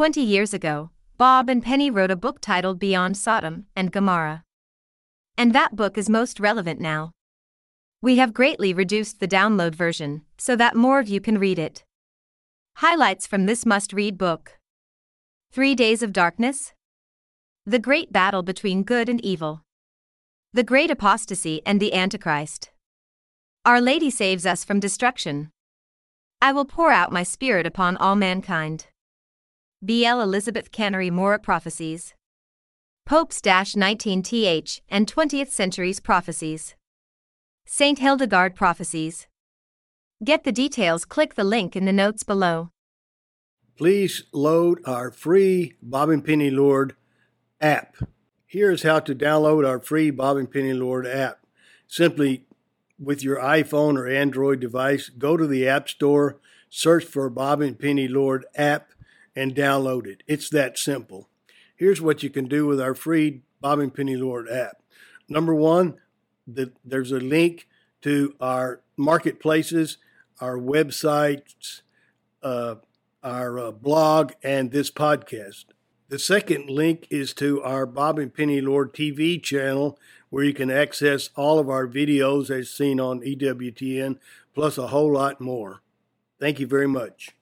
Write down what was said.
20 years ago, Bob and Penny wrote a book titled Beyond Sodom and Gomorrah. And that book is most relevant now. We have greatly reduced the download version so that more of you can read it. Highlights from this must read book Three Days of Darkness, The Great Battle Between Good and Evil, The Great Apostasy and the Antichrist. Our Lady saves us from destruction. I will pour out my spirit upon all mankind. B.L. Elizabeth Canori Mora Prophecies. Pope's 19th and 20th Centuries Prophecies. St. Hildegard Prophecies. Get the details, click the link in the notes below. Please load our free Bob and Penny Lord app. Here is how to download our free Bob and Penny Lord app. Simply with your iPhone or Android device, go to the App Store, search for Bob and Penny Lord app, and download it. It's that simple. Here's what you can do with our free Bob and Penny Lord app. Number one, the, there's a link to our marketplaces, our websites, uh, our uh, blog, and this podcast. The second link is to our Bob and Penny Lord TV channel, where you can access all of our videos as seen on EWTN, plus a whole lot more. Thank you very much.